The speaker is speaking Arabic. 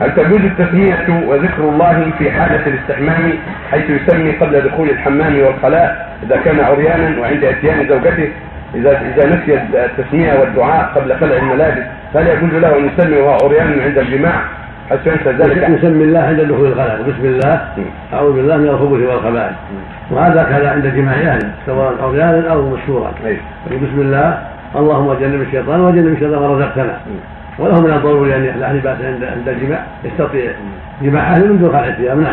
هل تجوز التسمية وذكر الله في حالة الاستحمام حيث يسمي قبل دخول الحمام والخلاء إذا كان عريانا وعند إتيان زوجته إذا إذا نسي التسمية والدعاء قبل خلع الملابس فهل يجوز له أن يسمي وهو عريان عند الجماع؟ حيث ينسى ذلك؟ يسمي الله عند دخول الخلاء بسم الله أعوذ بالله من الخبث والخبائث. وهذا كذا عند جماع أهله سواء عريانا أو مشهورا. بسم الله اللهم جنب الشيطان وجنب الشيطان ما رزقتنا وله من الضروري أن لا لباس عند الجماع يستطيع جماع اهله من دون خلع الثياب. نعم.